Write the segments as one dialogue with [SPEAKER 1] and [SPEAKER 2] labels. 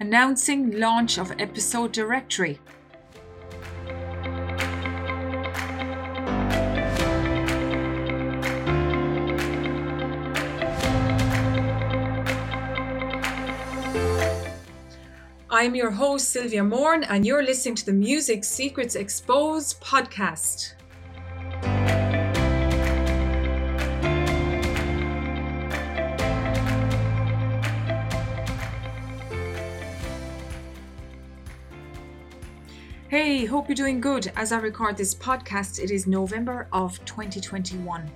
[SPEAKER 1] announcing launch of episode directory. I'm your host, Sylvia Morn, and you're listening to the Music Secrets Exposed podcast. Hey, hope you're doing good. As I record this podcast, it is November of 2021.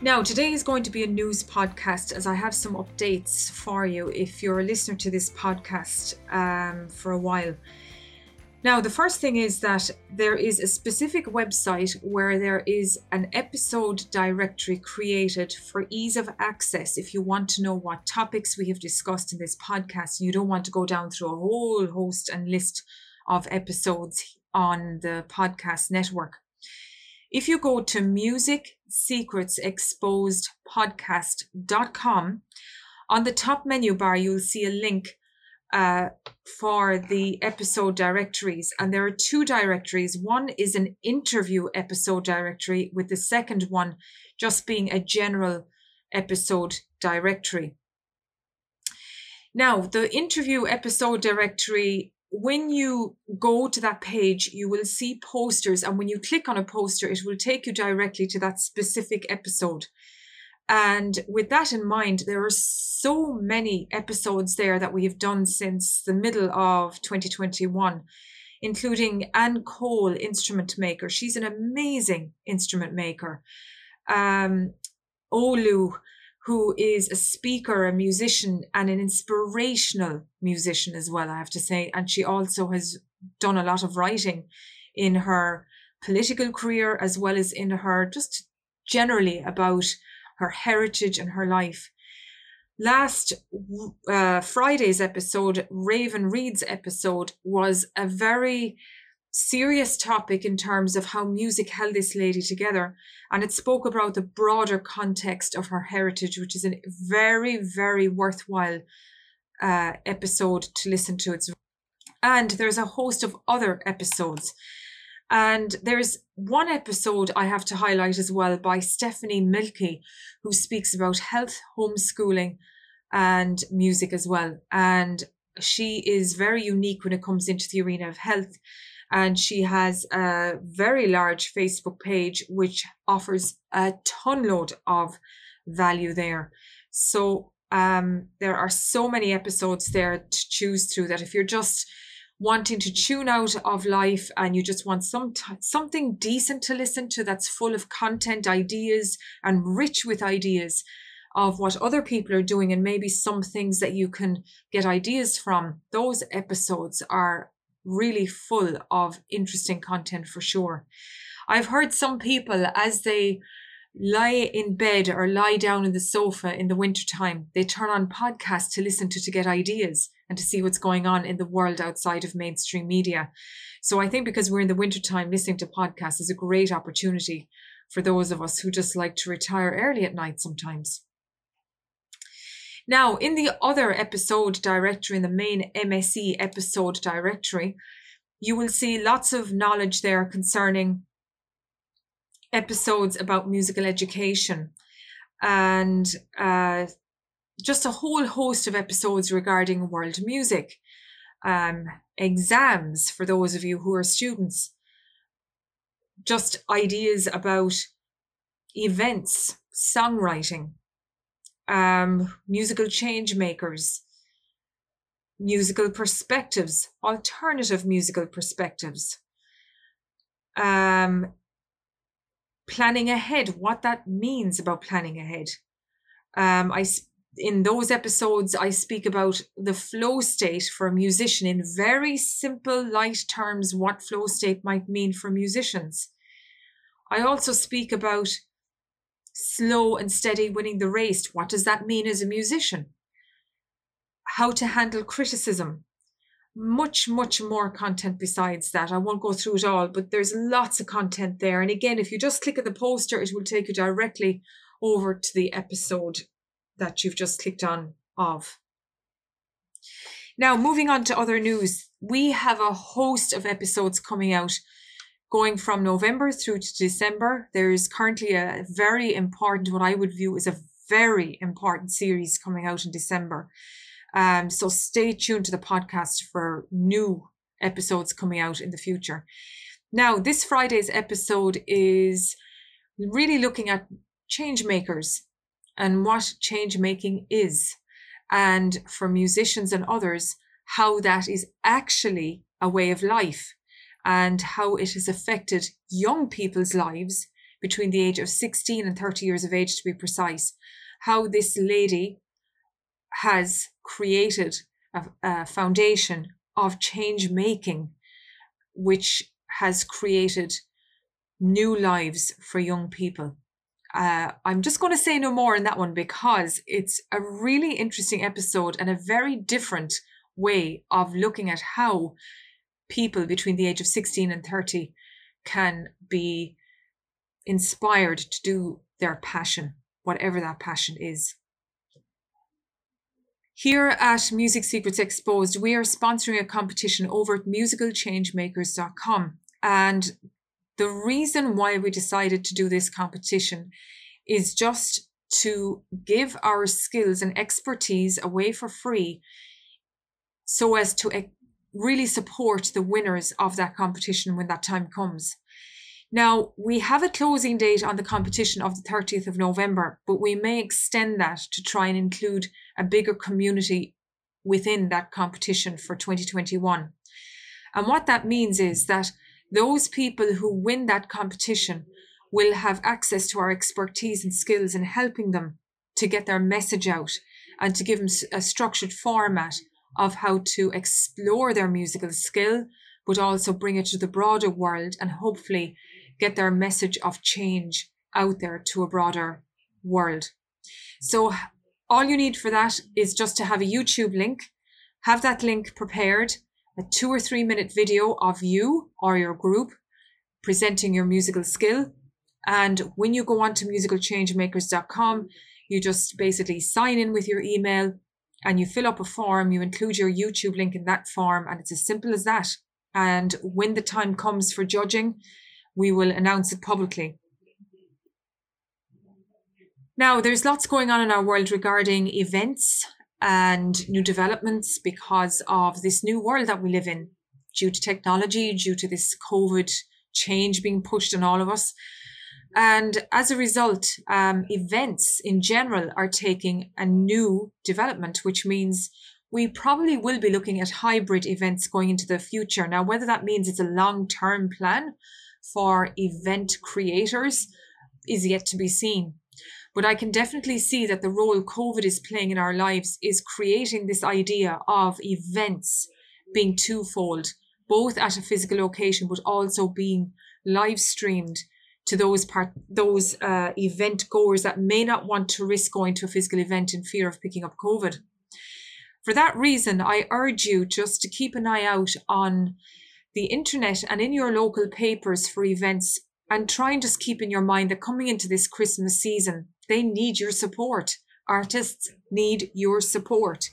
[SPEAKER 1] Now, today is going to be a news podcast as I have some updates for you if you're a listener to this podcast um, for a while. Now, the first thing is that there is a specific website where there is an episode directory created for ease of access. If you want to know what topics we have discussed in this podcast, you don't want to go down through a whole host and list of episodes on the podcast network. If you go to musicsecretsexposedpodcast.com, on the top menu bar, you'll see a link uh, for the episode directories. And there are two directories. One is an interview episode directory, with the second one just being a general episode directory. Now, the interview episode directory when you go to that page, you will see posters. And when you click on a poster, it will take you directly to that specific episode. And with that in mind, there are so many episodes there that we have done since the middle of 2021, including Anne Cole, instrument maker. She's an amazing instrument maker. Um, Olu, who is a speaker, a musician, and an inspirational musician as well, I have to say. And she also has done a lot of writing in her political career as well as in her just generally about her heritage and her life. Last uh, Friday's episode, Raven Reed's episode, was a very serious topic in terms of how music held this lady together. And it spoke about the broader context of her heritage, which is a very, very worthwhile uh, episode to listen to. It's and there's a host of other episodes. And there's one episode I have to highlight as well by Stephanie Milkey, who speaks about health, homeschooling, and music as well. And she is very unique when it comes into the arena of health and she has a very large Facebook page which offers a ton load of value there. So um, there are so many episodes there to choose through that if you're just wanting to tune out of life and you just want some t- something decent to listen to that's full of content ideas and rich with ideas of what other people are doing and maybe some things that you can get ideas from those episodes are really full of interesting content for sure. I've heard some people as they lie in bed or lie down in the sofa in the wintertime, they turn on podcasts to listen to to get ideas and to see what's going on in the world outside of mainstream media. So I think because we're in the wintertime, listening to podcasts is a great opportunity for those of us who just like to retire early at night sometimes. Now, in the other episode directory, in the main MSE episode directory, you will see lots of knowledge there concerning episodes about musical education and uh, just a whole host of episodes regarding world music, um, exams for those of you who are students, just ideas about events, songwriting, um, musical change makers, musical perspectives, alternative musical perspectives, um, planning ahead, what that means about planning ahead. Um, I in those episodes I speak about the flow state for a musician in very simple, light terms. What flow state might mean for musicians. I also speak about slow and steady winning the race. What does that mean as a musician? How to handle criticism. Much, much more content besides that. I won't go through it all, but there's lots of content there. And again, if you just click on the poster, it will take you directly over to the episode that you've just clicked on of. Now, moving on to other news, we have a host of episodes coming out going from November through to December. There's currently a very important, what I would view as a very important series coming out in December. Um, so stay tuned to the podcast for new episodes coming out in the future. Now, this Friday's episode is really looking at change makers and what change making is and for musicians and others, how that is actually a way of life and how it has affected young people's lives between the age of 16 and 30 years of age, to be precise. How this lady has created a, a foundation of change making, which has created new lives for young people. Uh, I'm just going to say no more in that one because it's a really interesting episode and a very different way of looking at how people between the age of 16 and 30 can be inspired to do their passion, whatever that passion is. Here at Music Secrets Exposed, we are sponsoring a competition over at musicalchangemakers.com. And the reason why we decided to do this competition is just to give our skills and expertise away for free so as to really support the winners of that competition when that time comes. Now, we have a closing date on the competition of the 30th of November, but we may extend that to try and include a bigger community within that competition for 2021. And what that means is that those people who win that competition will have access to our expertise and skills in helping them to get their message out and to give them a structured format of how to explore their musical skill, but also bring it to the broader world and hopefully get their message of change out there to a broader world. So, all you need for that is just to have a YouTube link, have that link prepared, a two or three minute video of you or your group presenting your musical skill. And when you go on to musicalchangemakers.com, you just basically sign in with your email and you fill up a form, you include your YouTube link in that form, and it's as simple as that. And when the time comes for judging, we will announce it publicly. Now, there's lots going on in our world regarding events and new developments because of this new world that we live in due to technology, due to this COVID change being pushed on all of us. And as a result, um, events in general are taking a new development, which means we probably will be looking at hybrid events going into the future. Now, whether that means it's a long term plan for event creators is yet to be seen. But I can definitely see that the role COVID is playing in our lives is creating this idea of events being twofold, both at a physical location, but also being live streamed to those part those uh, event goers that may not want to risk going to a physical event in fear of picking up COVID. For that reason, I urge you just to keep an eye out on the internet and in your local papers for events and try and just keep in your mind that coming into this Christmas season, they need your support. Artists need your support.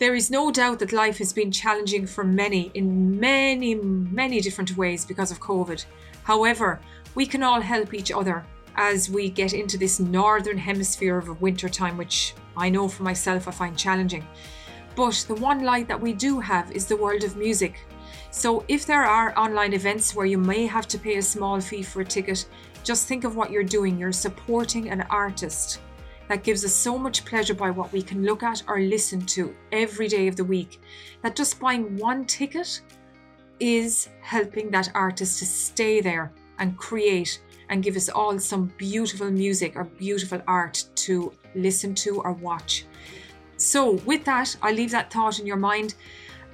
[SPEAKER 1] There is no doubt that life has been challenging for many in many, many different ways because of COVID. However, we can all help each other as we get into this northern hemisphere of winter time, which I know for myself I find challenging. But the one light that we do have is the world of music. So if there are online events where you may have to pay a small fee for a ticket, just think of what you're doing. You're supporting an artist. That gives us so much pleasure by what we can look at or listen to every day of the week. That just buying one ticket is helping that artist to stay there and create and give us all some beautiful music or beautiful art to listen to or watch. So, with that, I leave that thought in your mind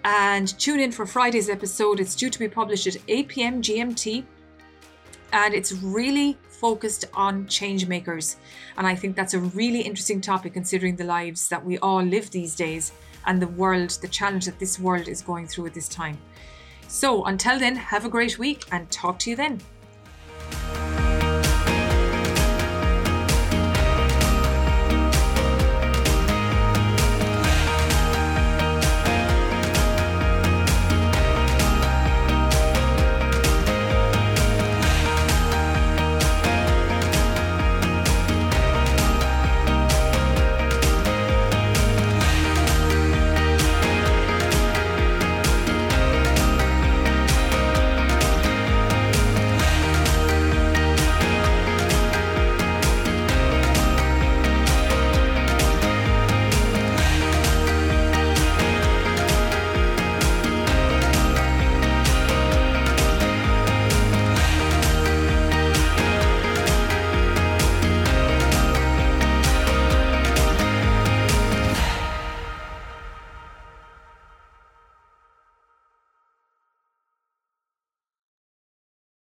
[SPEAKER 1] and tune in for Friday's episode. It's due to be published at 8 pm GMT and it's really focused on change makers. And I think that's a really interesting topic considering the lives that we all live these days and the world, the challenge that this world is going through at this time. So, until then, have a great week and talk to you then.